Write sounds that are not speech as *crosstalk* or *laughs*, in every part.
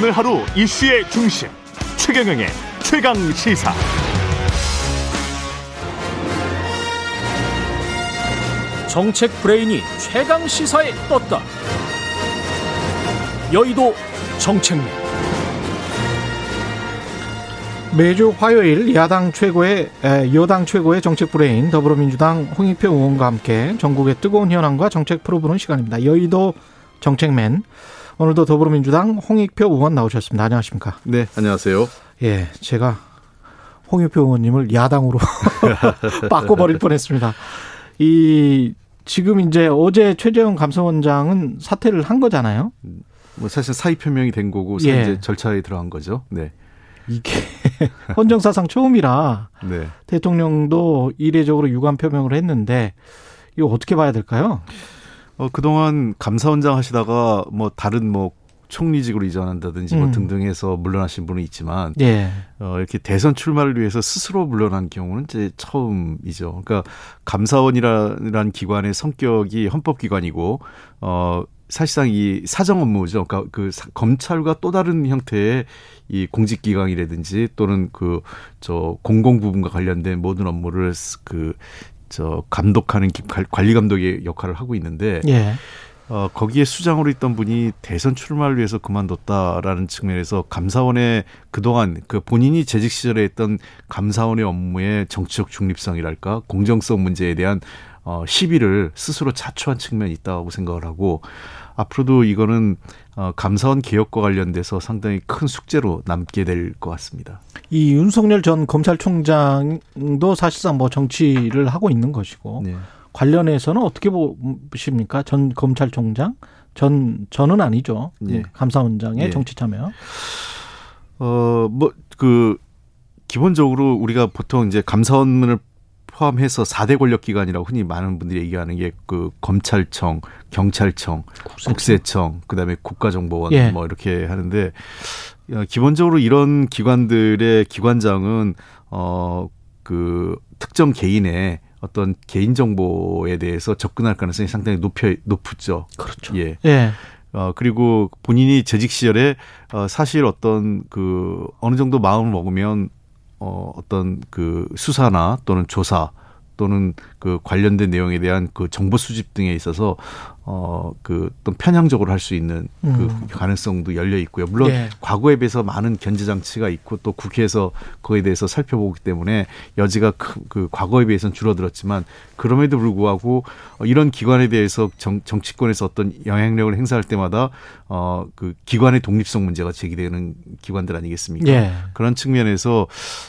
오늘 하루 이슈의 중심 최경영의 최강 시사. 정책 브레인이 최강 시사에 떴다. 여의도 정책맨. 매주 화요일 야당 최고의 여당 최고의 정책 브레인 더불어민주당 홍익표 의원과 함께 정국의 뜨거운 현안과 정책 풀어보는 시간입니다. 여의도 정책맨 오늘도 더불어민주당 홍익표 의원 나오셨습니다. 안녕하십니까? 네, 안녕하세요. 예, 제가 홍익표 의원님을 야당으로 *laughs* 바꿔버릴 뻔했습니다. 이 지금 이제 어제 최재형 감사원장은 사퇴를 한 거잖아요. 뭐 사실 사의 표명이 된 거고 예. 이제 절차에 들어간 거죠. 네. 이게 *laughs* 헌정사상 처음이라 네. 대통령도 이례적으로 유감 표명을 했는데 이거 어떻게 봐야 될까요? 어 그동안 감사원장 하시다가 뭐 다른 뭐 총리직으로 이전한다든지 뭐 음. 등등 해서 물러나신 분은 있지만 예. 어, 이렇게 대선 출마를 위해서 스스로 물러난 경우는 이제 처음이죠. 그러니까 감사원이라는 기관의 성격이 헌법기관이고 어 사실상 이 사정 업무죠. 그러니까 그 검찰과 또 다른 형태의 이 공직기강이라든지 또는 그 저 공공 부분과 관련된 모든 업무를 그 저 감독하는 관리 감독의 역할을 하고 있는데 예. 어, 거기에 수장으로 있던 분이 대선 출마를 위해서 그만뒀다라는 측면에서 감사원의 그동안 그 본인이 재직 시절에 했던 감사원의 업무의 정치적 중립성이랄까 공정성 문제에 대한 어, 시비를 스스로 자초한 측면이 있다고 생각을 하고 앞으로도 이거는 어, 감사원 개혁과 관련돼서 상당히 큰 숙제로 남게 될 것 같습니다. 이 윤석열 전 검찰총장도 사실상 뭐 정치를 하고 있는 것이고 네. 관련해서는 어떻게 보십니까? 전 검찰총장 전 저는 아니죠. 네. 감사원장의 네. 정치 참여. 어뭐 그 기본적으로 우리가 보통 이제 감사원을 포함해서 4대 권력 기관이라고 흔히 많은 분들이 얘기하는 게 그 검찰청, 경찰청, 국세청, 국세청 그다음에 국가정보원 예. 뭐 이렇게 하는데 어, 기본적으로 이런 기관들의 기관장은 어 그 특정 개인의 어떤 개인 정보에 대해서 접근할 가능성이 상당히 높여 높죠. 그렇죠. 예. 예. 어, 그리고 본인이 재직 시절에 어, 사실 어떤 그 어느 정도 마음을 먹으면 어, 어떤 그 수사나 또는 조사 또는 그 관련된 내용에 대한 그 정보 수집 등에 있어서 어 그 또 편향적으로 할 수 있는 그 음. 가능성도 열려 있고요. 물론 예. 과거에 비해서 많은 견제 장치가 있고 또 국회에서 그거에 대해서 살펴보기 때문에 여지가 그, 그 과거에 비해서는 줄어들었지만 그럼에도 불구하고 이런 기관에 대해서 정, 정치권에서 어떤 영향력을 행사할 때마다 어 그 기관의 독립성 문제가 제기되는 기관들 아니겠습니까? 예. 그런 측면에서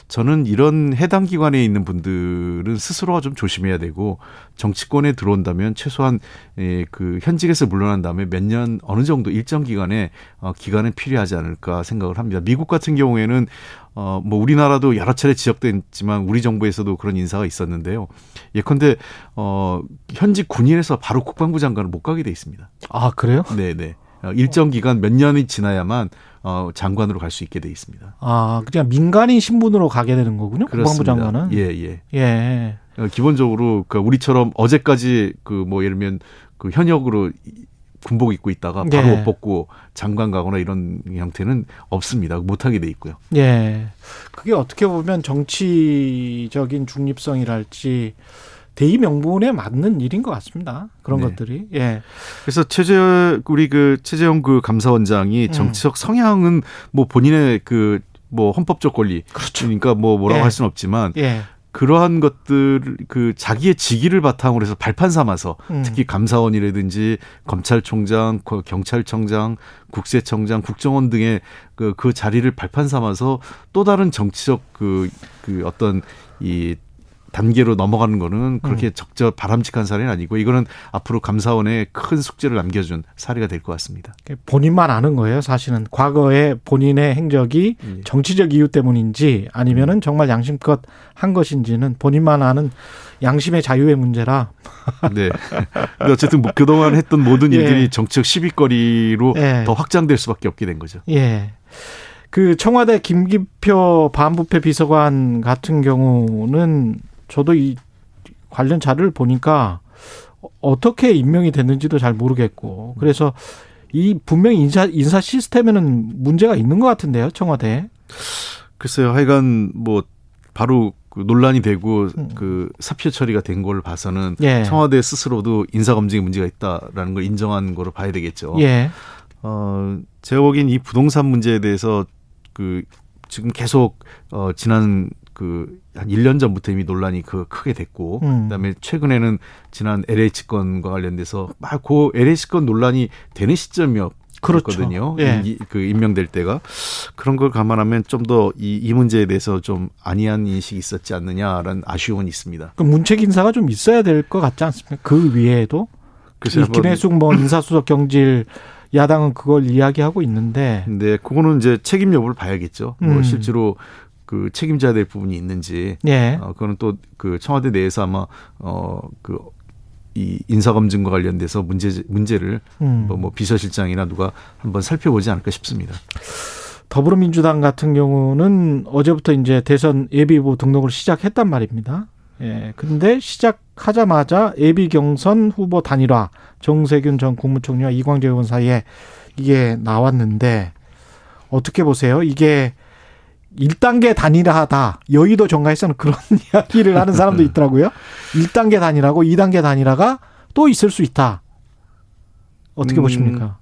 저는 이런 해당 기관에 있는 분들은 스스로가 좀 조심해야 되고 정치권에 들어온다면 최소한 예, 그 현직에서 물러난 다음에 몇 년 어느 정도 일정 기간에 어, 기간은 필요하지 않을까 생각을 합니다. 미국 같은 경우에는 어, 뭐 우리나라도 여러 차례 지적됐지만 우리 정부에서도 그런 인사가 있었는데요. 예컨대 어, 현직 군인에서 바로 국방부 장관을 못 가게 돼 있습니다. 아 그래요? 네네. 어, 일정 기간 몇 년이 지나야만 어, 장관으로 갈 수 있게 돼 있습니다. 아, 그냥 민간인 신분으로 가게 되는 거군요. 그렇습니다. 국방부 장관은. 예, 예. 예. 어, 기본적으로 그 우리처럼 어제까지 그 뭐 예를 들면 그 현역으로 군복 입고 있다가 바로 예. 옷 벗고 장관 가거나 이런 형태는 없습니다. 못하게 돼 있고요. 예. 그게 어떻게 보면 정치적인 중립성이랄지 대의 명분에 맞는 일인 것 같습니다. 그런 네. 것들이. 예. 그래서 최재 우리 그 최재형 그 감사원장이 음. 정치적 성향은 뭐 본인의 그 뭐 헌법적 권리 그렇죠. 그러니까 뭐 뭐라고 예. 할 수는 없지만 예. 그러한 것들 그 자기의 직위를 바탕으로 해서 발판 삼아서 음. 특히 감사원이라든지 검찰총장, 경찰청장, 국세청장, 국정원 등의 그, 그 자리를 발판 삼아서 또 다른 정치적 그, 그 어떤 이 단계로 넘어가는 거는 그렇게 음. 적절 바람직한 사례는 아니고 이거는 앞으로 감사원에 큰 숙제를 남겨준 사례가 될 것 같습니다. 본인만 아는 거예요, 사실은. 과거에 본인의 행적이 예. 정치적 이유 때문인지 아니면은 음. 정말 양심껏 한 것인지는 본인만 아는 양심의 자유의 문제라. *laughs* 네. 근데 어쨌든 뭐 그동안 했던 모든 예. 일들이 예. 정치적 시비거리로 예. 더 확장될 수밖에 없게 된 거죠. 예. 그 청와대 김기표 반부패 비서관 같은 경우는 저도 이 관련 자료를 보니까 어떻게 임명이 됐는지도 잘 모르겠고 그래서 이 분명히 인사 인사 시스템에는 문제가 있는 것 같은데요, 청와대. 글쎄요, 하여간 뭐 바로 그 논란이 되고 음. 그 사표 처리가 된 걸 봐서는 예. 청와대 스스로도 인사 검증에 문제가 있다라는 걸 인정한 거로 봐야 되겠죠. 예. 어, 제가 보기엔 이 부동산 문제에 대해서 그 지금 계속 어 지난 그 한 1년 전부터 이미 논란이 그 크게 됐고 음. 그다음에 최근에는 지난 LH 건과 관련돼서 막 그 LH 건 논란이 되는 시점이었 그렇죠. 거든요. 예. 이- 그 임명될 때가 그런 걸 감안하면 좀 더 이 이 문제에 대해서 좀 안이한 인식이 있었지 않느냐라는 아쉬움은 있습니다. 그 문책 인사가 좀 있어야 될 것 같지 않습니까? 그 위에도 글쎄요, 김혜숙 뭐 인사수석 경질 야당은 그걸 이야기하고 있는데 근데 그거는 이제 책임 여부를 봐야겠죠. 음. 뭐 실제로 그 책임져야 될 부분이 있는지 예. 어, 그거는 또 그 청와대 내에서 아마 어그 이 인사 검증과 관련돼서 문제 문제를 음. 뭐, 뭐 비서실장이나 누가 한번 살펴보지 않을까 싶습니다. 더불어민주당 같은 경우는 어제부터 이제 대선 예비후보 등록을 시작했단 말입니다. 예. 근데 시작하자마자 예비 경선 후보 단일화 정세균 전 국무총리와 이광재 의원 사이에 이게 나왔는데 어떻게 보세요? 이게 1단계 단일화다. 여의도 정가에서는 그런 *laughs* 이야기를 하는 사람도 있더라고요. 1단계 단일화고 2단계 단일화가 또 있을 수 있다. 어떻게 음, 보십니까?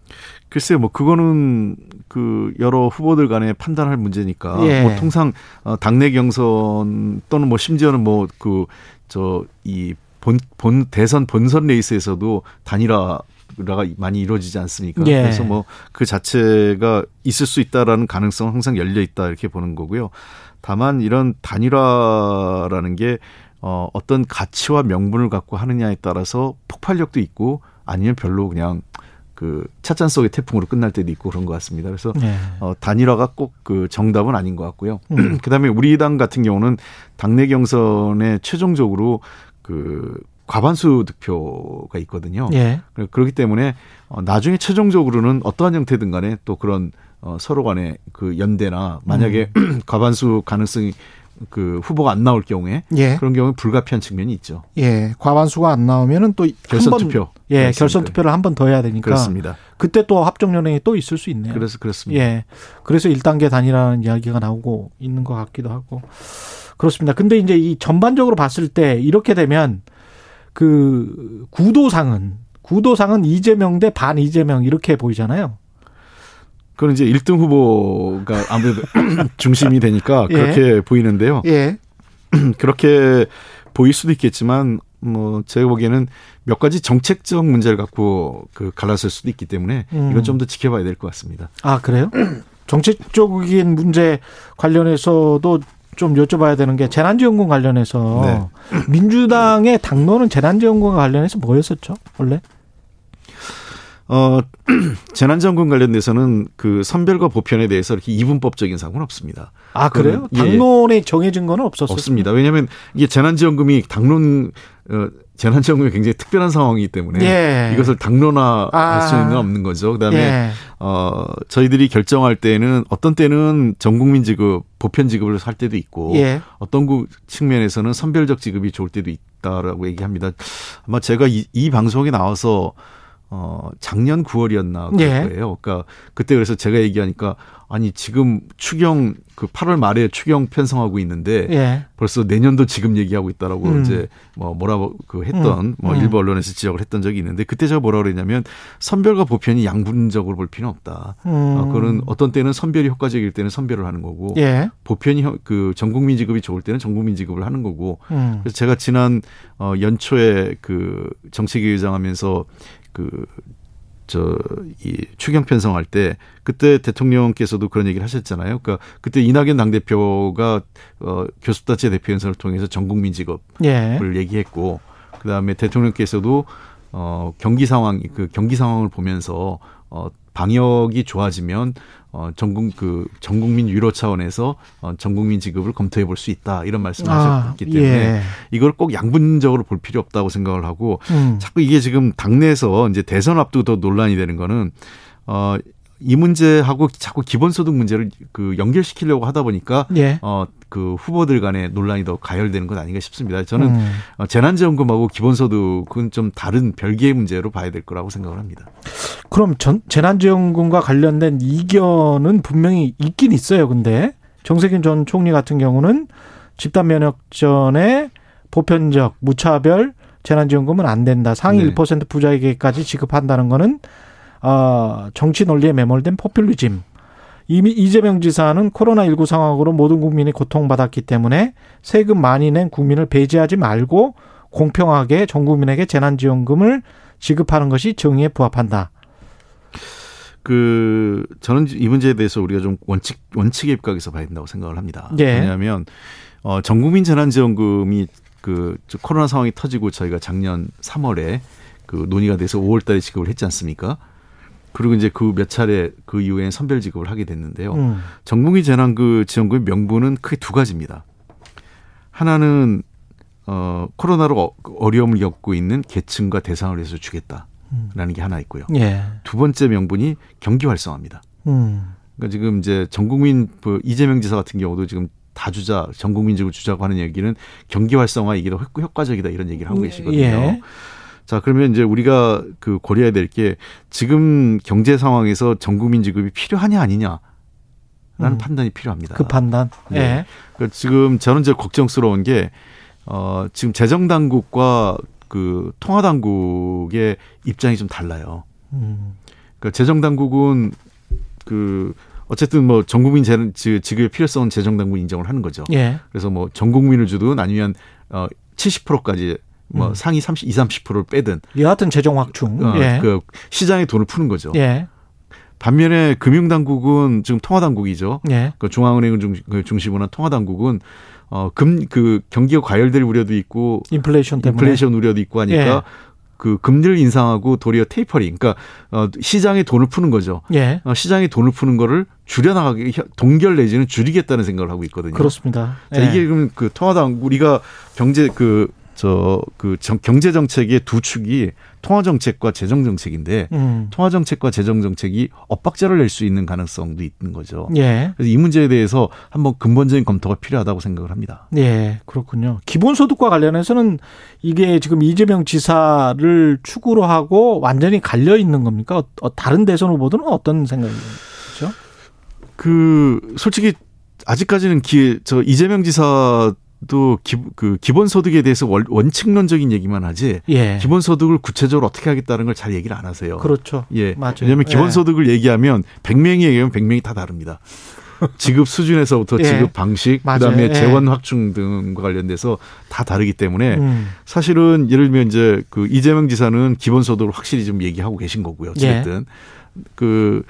글쎄요, 뭐 그거는 그 여러 후보들 간에 판단할 문제니까 예. 뭐 통상 어, 당내 경선 또는 뭐 심지어는 뭐 그 저 이 본 본 대선 본선 레이스에서도 단일화 가 많이 이루어지지 않습니까? 예. 그래서 뭐 그 자체가 있을 수 있다라는 가능성은 항상 열려 있다 이렇게 보는 거고요. 다만 이런 단일화라는 게 어, 어떤 가치와 명분을 갖고 하느냐에 따라서 폭발력도 있고 아니면 별로 그냥 그 찻잔 속의 태풍으로 끝날 때도 있고 그런 것 같습니다. 그래서 예. 어, 단일화가 꼭 그 정답은 아닌 것 같고요. 음. *clears throat* 그다음에 우리 당 같은 경우는 당내 경선에 최종적으로 그 과반수 득표가 있거든요. 예. 그렇기 때문에 어, 나중에 최종적으로는 어떠한 형태든 간에 또 그런 어, 서로 간의 그 연대나 만약에 음. *clears throat* 과반수 가능성이 그 후보가 안 나올 경우에 예. 그런 경우에 불가피한 측면이 있죠. 예, 과반수가 안 나오면은 또 결선 한 번, 투표. 예, 그렇습니다. 결선 투표를 한 번 더 해야 되니까. 그렇습니다. 그때 또 합정 연행이 또 있을 수 있네요. 그래서 그렇습니다. 예. 그래서 1단계 단위라는 이야기가 나오고 있는 것 같기도 하고. 그렇습니다. 근데 이제 이 전반적으로 봤을 때 이렇게 되면 그 구도상은 구도상은 이재명 대 반 이재명 이렇게 보이잖아요. 그건 이제 1등 후보가 아무래도 *clears throat* 중심이 되니까 예. 그렇게 보이는데요. 예. *clears throat* 그렇게 보일 수도 있겠지만 뭐 제가 보기에는 몇 가지 정책적 문제를 갖고 그 갈라설 수도 있기 때문에 음. 이건 좀 더 지켜봐야 될 것 같습니다. 아, 그래요? *clears throat* 정책적인 문제 관련해서도 좀 여쭤봐야 되는 게 재난지원금 관련해서 네. 민주당의 당론은 재난지원금과 관련해서 뭐였었죠? 원래? 어, *clears throat* 재난지원금 관련돼서는 그 선별과 보편에 대해서 이렇게 이분법적인 사고는 없습니다. 아, 그래요? 그거는, 예. 당론에 정해진 거는 없었어요? 없습니다. 왜냐하면 이게 재난지원금이 당론 어, 재난지원금이 굉장히 특별한 상황이기 때문에 예. 이것을 당론화할 아. 수는 없는 거죠. 그다음에 예. 어, 저희들이 결정할 때는 어떤 때는 전국민 지급, 보편 지급을 할 때도 있고 예. 어떤 구 측면에서는 선별적 지급이 좋을 때도 있다라고 얘기합니다. 아마 제가 이, 이 방송에 나와서 어, 작년 9월이었나 그럴 예. 거예요. 그러니까 그때 그래서 제가 얘기하니까 아니 지금 추경 그 8월 말에 추경 편성하고 있는데 예. 벌써 내년도 지금 얘기하고 있다라고 음. 이제 뭐 뭐라고 그 했던 음. 뭐 음. 일부 언론에서 지적을 했던 적이 있는데 그때 제가 뭐라 그랬냐면 선별과 보편이 양분적으로 볼 필요는 없다. 음. 어, 그거는 어떤 때는 선별이 효과적일 때는 선별을 하는 거고 예. 보편이 혀- 그 전국민 지급이 좋을 때는 전국민 지급을 하는 거고 음. 그래서 제가 지난 어 연초에 그 정책위 의장하면서 그 저이 추경 편성할 때 그때 대통령께서도 그런 얘기를 하셨잖아요. 그러니까 그때 이낙연 당 대표가 어 교섭단체 대표 연설을 통해서 전 국민 지급을 예. 얘기했고 그다음에 대통령께서도 어 경기 상황 그 경기 상황을 보면서 어 방역이 좋아지면 어 전국 그 전국민 유로 차원에서 어 전국민 지급을 검토해 볼 수 있다 이런 말씀을 아, 하셨기 때문에 예. 이걸 꼭 양분적으로 볼 필요 없다고 생각을 하고 음. 자꾸 이게 지금 당내에서 이제 대선 앞두고 더 논란이 되는 거는 어 이 문제하고 자꾸 기본소득 문제를 그 연결시키려고 하다 보니까 예. 어그 후보들 간의 논란이 더 가열되는 것 아닌가 싶습니다. 저는 음. 어, 재난지원금하고 기본소득은 좀 다른 별개의 문제로 봐야 될 거라고 생각을 합니다. 그럼 전, 재난지원금과 관련된 이견은 분명히 있긴 있어요. 근데 정세균 전 총리 같은 경우는 집단 면역전에 보편적 무차별 재난지원금은 안 된다. 상위 네. 1% 부자에게까지 지급한다는 거는 어, 정치 논리에 매몰된 포퓰리즘. 이미 이재명 지사는 코로나19 상황으로 모든 국민이 고통받았기 때문에 세금 많이 낸 국민을 배제하지 말고 공평하게 전 국민에게 재난지원금을 지급하는 것이 정의에 부합한다. 그 저는 이 문제에 대해서 우리가 좀 원칙 원칙에 입각해서 봐야 된다고 생각을 합니다. 예. 왜냐하면 어 전 국민 재난지원금이 그저 코로나 상황이 터지고 저희가 작년 3월에 그 논의가 돼서 5월달에 지급을 했지 않습니까? 그리고 이제 그 몇 차례 그 이후에 선별 지급을 하게 됐는데요. 음. 전국민 재난 그 지원금의 명분은 크게 두 가지입니다. 하나는 어 코로나로 어- 어려움을 겪고 있는 계층과 대상을 해서 주겠다라는 게 하나 있고요. 예. 두 번째 명분이 경기 활성화입니다. 음. 그러니까 지금 이제 전국민 그 이재명 지사 같은 경우도 지금 다 주자 전 국민적으로 주자고 하는 얘기는 경기 활성화 효- 효과적이다 이런 얘기를 하고 계시거든요. 예. 자 그러면 이제 우리가 그 고려해야 될 게 지금 경제 상황에서 전 국민 지급이 필요하냐 아니냐 라는 음. 판단이 필요합니다. 그 판단. 네. 예. 그러니까 지금 저는 이제 걱정스러운 게 어, 지금 재정 당국과 그 통화 당국의 입장이 좀 달라요. 음. 그러니까 재정 당국은 그 어쨌든 뭐 전 국민 재- 지- 지급의 필요성은 재정 당국이 인정을 하는 거죠. 예. 그래서 뭐 전 국민을 주든 아니면 어 70%까지 뭐 음. 상위 30, 20, 30%를 빼든 여하튼 재정 확충. 어, 예. 그 시장에 돈을 푸는 거죠. 예. 반면에 금융 당국은 지금 통화 당국이죠. 예. 그 중앙은행을 중, 그 중심으로 한 통화 당국은 어 금 그 경기가 과열될 우려도 있고 인플레이션 때문에. 인플레이션 우려도 있고 하니까 예. 그 금리를 인상하고 도리어 테이퍼링, 그러니까 어 시장에 돈을 푸는 거죠. 예. 어, 시장에 돈을 푸는 거를 줄여나가게 혀- 동결 내지는 줄이겠다는 생각을 하고 있거든요. 그렇습니다. 자, 예. 이게 그럼 그 통화당 우리가 경제 그 저그 경제 정책의 두 축이 통화 정책과 재정 정책인데 음. 통화 정책과 재정 정책이 엇박자를 낼 수 있는 가능성도 있는 거죠. 예. 그래서 이 문제에 대해서 한번 근본적인 검토가 필요하다고 생각을 합니다. 예, 그렇군요. 기본소득과 관련해서는 이게 지금 이재명 지사를 축으로 하고 완전히 갈려 있는 겁니까? 어, 어, 다른 대선 후보들은 어떤 생각이죠? 그 솔직히 아직까지는 기, 저 이재명 지사 도 기, 그 기본소득에 대해서 원, 원칙론적인 얘기만 하지 예. 기본소득을 구체적으로 어떻게 하겠다는 걸 잘 얘기를 안 하세요. 그렇죠. 예. 맞아요. 왜냐하면 예. 기본소득을 얘기하면 100명이 얘기하면 100명이 다 다릅니다. *laughs* 지급 수준에서부터 예. 지급 방식, 맞아요. 그다음에 예. 재원 확충 등과 관련돼서 다 다르기 때문에 음. 사실은 예를 들면 이제 그 이재명 지사는 기본소득을 확실히 좀 얘기하고 계신 거고요. 예. 어쨌든 그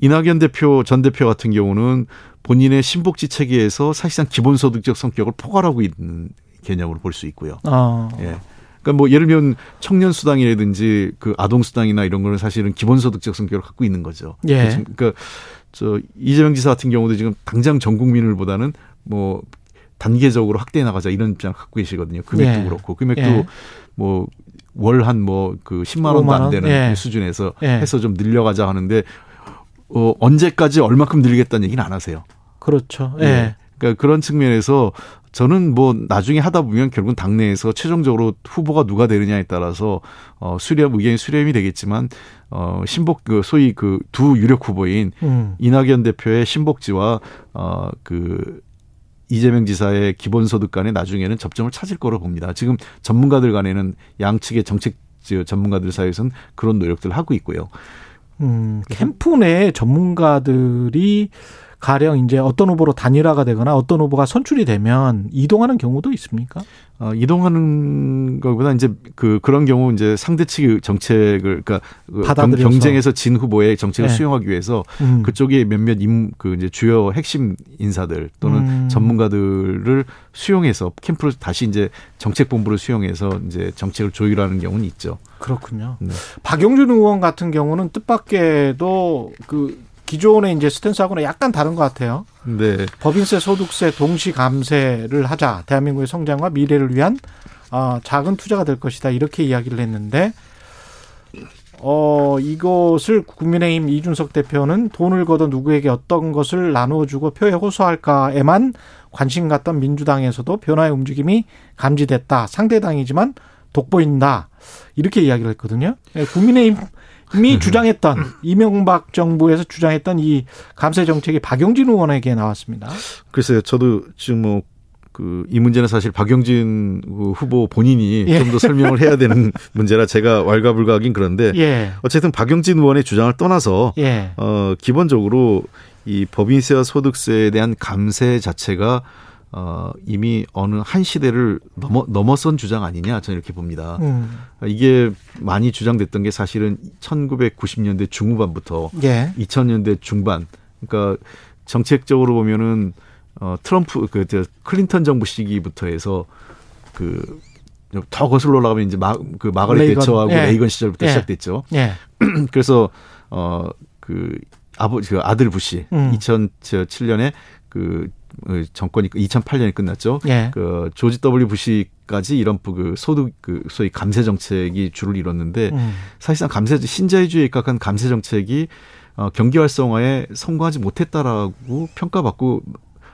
이낙연 대표 전 대표 같은 경우는 본인의 신복지 체계에서 사실상 기본소득적 성격을 포괄하고 있는 개념으로 볼 수 있고요. 어. 예. 그러니까 뭐 예를 들면 청년 수당이라든지 그 아동 수당이나 이런 거는 사실은 기본소득적 성격을 갖고 있는 거죠. 예. 그러니까 저 이재명 지사 같은 경우도 지금 당장 전 국민을 보다는 뭐 단계적으로 확대해 나가자 이런 입장을 갖고 계시거든요. 금액도 예. 그렇고 금액도 예. 뭐월 한 뭐 그 10만 원도 5만 안 원? 되는 예. 수준에서 예. 해서 좀 늘려가자 하는데 어 언제까지 얼마큼 늘리겠다는 얘기는 안 하세요. 그렇죠. 예. 예. 그러니까 그런 측면에서 저는 뭐 나중에 하다 보면 결국은 당내에서 최종적으로 후보가 누가 되느냐에 따라서 어 수렴 의견이 수렴이 되겠지만 어 신복 그 소위 그 두 유력 후보인 음. 이낙연 대표의 신복지와 어그 이재명 지사의 기본소득 간에 나중에는 접점을 찾을 거로 봅니다. 지금 전문가들 간에는 양측의 정책 전문가들 사이에서는 그런 노력들을 하고 있고요. 음, 캠프 내 전문가들이 가령 이제 어떤 후보로 단일화가 되거나 어떤 후보가 선출이 되면 이동하는 경우도 있습니까? 어, 이동하는 것보다 이제 그 그런 경우 이제 상대 측의 정책을 그러니까 그 받아들여서. 경쟁에서 진 후보의 정책을 네. 수용하기 위해서 음. 그쪽에 몇몇 임 그 이제 주요 핵심 인사들 또는 음. 전문가들을 수용해서 캠프로 다시 이제 정책 본부를 수용해서 이제 정책을 조율하는 경우는 있죠. 그렇군요. 네. 박영준 의원 같은 경우는 뜻밖에도 그 기존의 이제 스탠스하고는 약간 다른 것 같아요. 네. 법인세, 소득세 동시 감세를 하자. 대한민국의 성장과 미래를 위한 어, 작은 투자가 될 것이다. 이렇게 이야기를 했는데 어, 이것을 국민의힘 이준석 대표는 돈을 걷어 누구에게 어떤 것을 나누어주고 표에 호소할까에만 관심 갖던 민주당에서도 변화의 움직임이 감지됐다. 상대당이지만 돋보인다. 이렇게 이야기를 했거든요. 예, 국민의힘 이 주장했던 이명박 정부에서 주장했던 이 감세 정책이 박용진 의원에게 나왔습니다. 글쎄요, 저도 지금 뭐, 그, 이 문제는 사실 박영진 그 후보 본인이 예. 좀더 설명을 해야 되는 *laughs* 문제라 제가 왈가불가하긴 그런데 예. 어쨌든 박영진 의원의 주장을 떠나서 예. 어, 기본적으로 이 법인세와 소득세에 대한 감세 자체가 어, 이미 어느 한 시대를 넘어, 넘어선 주장 아니냐 저는 이렇게 봅니다. 음. 이게 많이 주장됐던 게 사실은 1990년대 중후반부터 예. 2000년대 중반 그러니까 정책적으로 보면은 어 트럼프 그 저, 클린턴 정부 시기부터 해서 그 더 거슬러 올라가면 이제 마, 그 마가렛 레이건. 대처하고 예. 레이건 시절부터 예. 시작됐죠. 예. *clears throat* 그래서 어그 아버지 그 아들 부시 음. 2007년에 그 어, 정권이 2008년에 끝났죠. 예. 그 조지 W 부시까지 이런 그 소득 그 소위 감세 정책이 주를 이뤘는데 음. 사실상 감세 신자유주의에 입각한 감세 정책이 어, 경기 활성화에 성공하지 못했다라고 평가받고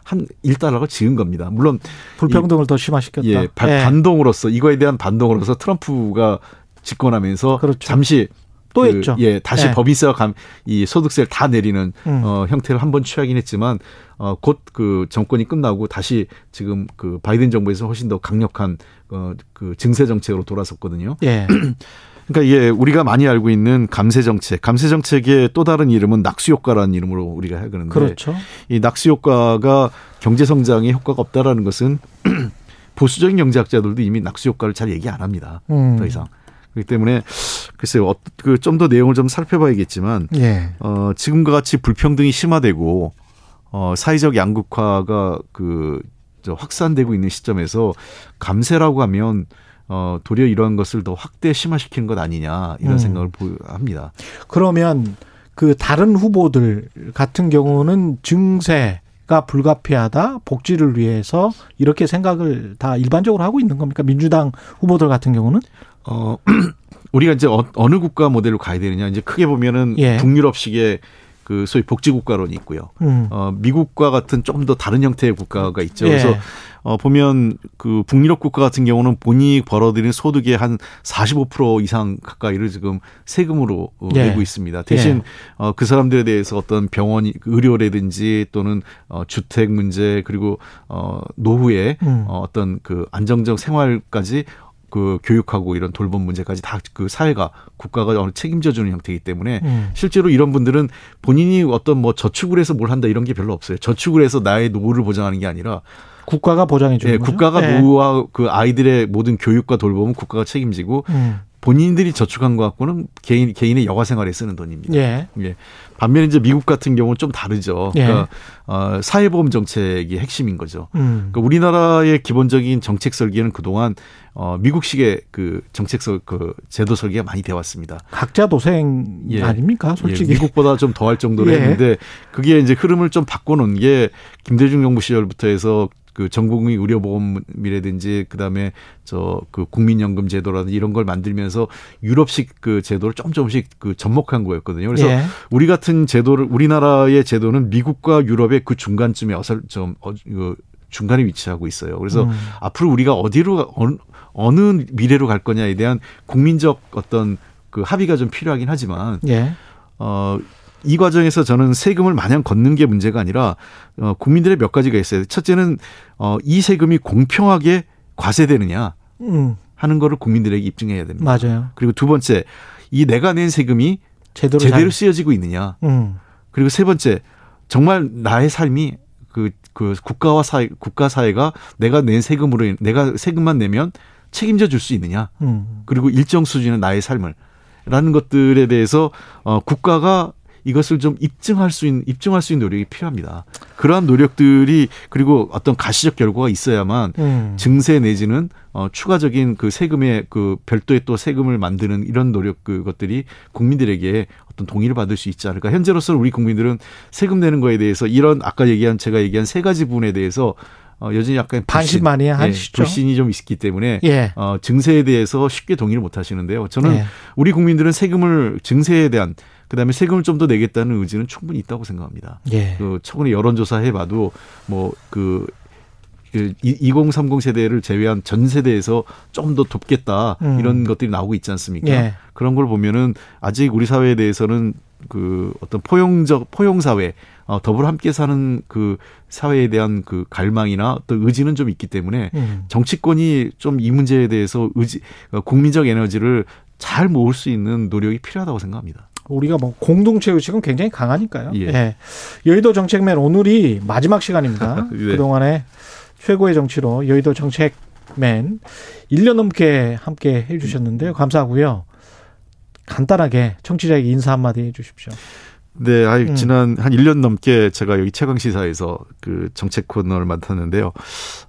한 일단락을 지은 겁니다. 물론 불평등을 더 심화시켰다. 예, 바- 반동으로서 이거에 대한 반동으로서 트럼프가 집권하면서 그렇죠. 잠시 또 그, 했죠. 예, 다시 예. 법인세와 감, 이 소득세를 다 내리는 음. 어, 형태를 한 번 취하긴 했지만 어, 곧 그 정권이 끝나고 다시 지금 그 바이든 정부에서 훨씬 더 강력한 어, 그 증세 정책으로 돌아섰거든요. 예. *clears throat* 그러니까 이게 우리가 많이 알고 있는 감세 정책, 감세 정책의 또 다른 이름은 낙수 효과라는 이름으로 우리가 하그는데 그렇죠. 이 낙수 효과가 경제 성장에 효과가 없다라는 것은 *clears throat* 보수적인 경제학자들도 이미 낙수 효과를 잘 얘기 안 합니다. 음. 더 이상. 그렇기 때문에 글쎄요, 그 좀 더 내용을 좀 살펴봐야겠지만 예. 어, 지금과 같이 불평등이 심화되고 어, 사회적 양극화가 그저 확산되고 있는 시점에서 감세라고 하면 어, 도리어 이러한 것을 더 확대 심화시키는 것 아니냐 이런 음. 생각을 보- 합니다. 그러면 그 다른 후보들 같은 경우는 증세 가 불가피하다 복지를 위해서 이렇게 생각을 다 일반적으로 하고 있는 겁니까? 민주당 후보들 같은 경우는 어, *clears throat* 우리가 이제 어, 느 국가 모델로 가야 되느냐 이제 크게 보면은 예. 북유럽식의 그 소위 복지 국가론이 있고요. 음. 어, 미국과 같은 좀더 다른 형태의 국가가 있죠. 예. 그래서 어, 보면 그 북유럽 국가 같은 경우는 본인이 벌어들인 소득의 한 45% 이상 가까이를 지금 세금으로 어, 예. 내고 있습니다. 대신 예. 어, 그 사람들에 대해서 어떤 병원 의료라든지 또는 어, 주택 문제 그리고 어, 노후에 음. 어, 어떤 그 안정적 생활까지 그 교육하고 이런 돌봄 문제까지 다 그 사회가 국가가 어느 책임져 주는 형태이기 때문에 음. 실제로 이런 분들은 본인이 어떤 뭐 저축을 해서 뭘 한다 이런 게 별로 없어요. 저축을 해서 나의 노후를 보장하는 게 아니라 국가가 보장해 주는 예, 거죠. 국가가 예. 노후와 그 아이들의 모든 교육과 돌봄은 국가가 책임지고 음. 본인들이 저축한 것 갖고는 개인 개인의 여가 생활에 쓰는 돈입니다. 예. 예. 반면에 이제 미국 같은 경우는 좀 다르죠. 예. 그러니까 어, 사회보험 정책이 핵심인 거죠. 음. 그러니까 우리나라의 기본적인 정책 설계는 그동안 어, 미국식의 그 정책 설, 그 제도 설계가 많이 되어 왔습니다. 각자 도생 예. 아닙니까? 솔직히. 예, 미국보다 좀 더 할 정도로 예. 했는데 그게 이제 흐름을 좀 바꿔 놓은 게 김대중 정부 시절부터 해서 그 전국민 의료보험이라든지 그다음에 저 그 국민연금 제도라든지 이런 걸 만들면서 유럽식 그 제도를 좀 조금씩 그 접목한 거였거든요. 그래서 예. 우리 같은 제도를 우리나라의 제도는 미국과 유럽의 그 중간쯤에 어설 좀 어, 그 중간에 위치하고 있어요. 그래서 음. 앞으로 우리가 어디로 가- 어느, 어느 미래로 갈 거냐에 대한 국민적 어떤 그 합의가 좀 필요하긴 하지만 예. 어, 이 과정에서 저는 세금을 마냥 걷는 게 문제가 아니라 어, 국민들의 몇 가지가 있어요. 첫째는 어, 이 세금이 공평하게 과세되느냐 음. 하는 거를 국민들에게 입증해야 됩니다. 맞아요. 그리고 두 번째, 이 내가 낸 세금이 제대로 제대로 잘- 쓰여지고 있느냐. 음. 그리고 세 번째, 정말 나의 삶이 그, 그 국가와 사회, 국가 사회가 내가 낸 세금으로, 인- 내가 세금만 내면 책임져 줄 수 있느냐. 음. 그리고 일정 수준의 나의 삶을 라는 것들에 대해서 어 국가가 이것을 좀 입증할 수 있는 입증할 수 있는 노력이 필요합니다. 그러한 노력들이 그리고 어떤 가시적 결과가 있어야만 음. 증세 내지는 어 추가적인 그 세금의 그 별도의 또 세금을 만드는 이런 노력 그것들이 국민들에게 어떤 동의를 받을 수 있지 않을까. 현재로서는 우리 국민들은 세금 내는 거에 대해서 이런 아까 얘기한 제가 얘기한 세 가지 부분에 대해서 어, 여전히 약간 반신반의하시죠. 예, 불신이 좀 있기 때문에 예. 어, 증세에 대해서 쉽게 동의를 못 하시는데요. 저는 예. 우리 국민들은 세금을 증세에 대한 그다음에 세금을 좀 더 내겠다는 의지는 충분히 있다고 생각합니다. 예. 그 최근에 여론조사 해봐도 뭐그 그2030 세대를 제외한 전 세대에서 좀 더 돕겠다 음. 이런 것들이 나오고 있지 않습니까? 예. 그런 걸 보면은 아직 우리 사회에 대해서는 그 어떤 포용적 포용 사회 어, 더불어 함께 사는 그 사회에 대한 그 갈망이나 어떤 의지는 좀 있기 때문에 음. 정치권이 좀 이 문제에 대해서 의지 어, 국민적 에너지를 잘 모을 수 있는 노력이 필요하다고 생각합니다. 우리가 뭐 공동체 의식은 굉장히 강하니까요. 예. 예. 여의도 정책맨 오늘이 마지막 시간입니다. 네. *laughs* 그동안에 최고의 정치로 여의도 정책맨 1년 넘게 함께 해 주셨는데요. 감사하고요. 간단하게 청취자에게 인사 한마디 해 주십시오. 네, 아이, 음. 지난 한 1년 넘게 제가 여기 최강시사에서 그 정책 코너를 맡았는데요.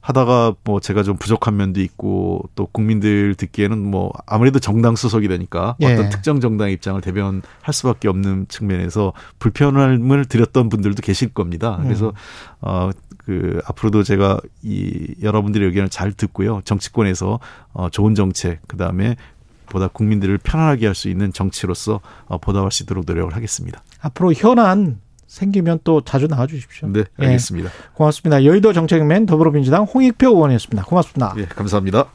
하다가 뭐 제가 좀 부족한 면도 있고 또 국민들 듣기에는 뭐 아무래도 정당 소속이 되니까 예. 어떤 특정 정당 입장을 대변할 수밖에 없는 측면에서 불편함을 드렸던 분들도 계실 겁니다. 그래서 어, 그 앞으로도 제가 이 여러분들의 의견을 잘 듣고요. 정치권에서 어, 좋은 정책, 그 다음에 보다 국민들을 편안하게 할 수 있는 정치로서 어, 보답할 수 있도록 노력을 하겠습니다. 앞으로 현안 생기면 또 자주 나와 주십시오. 네, 예. 알겠습니다. 고맙습니다. 여의도 정책맨 더불어민주당 홍익표 의원이었습니다. 고맙습니다. 예, 감사합니다.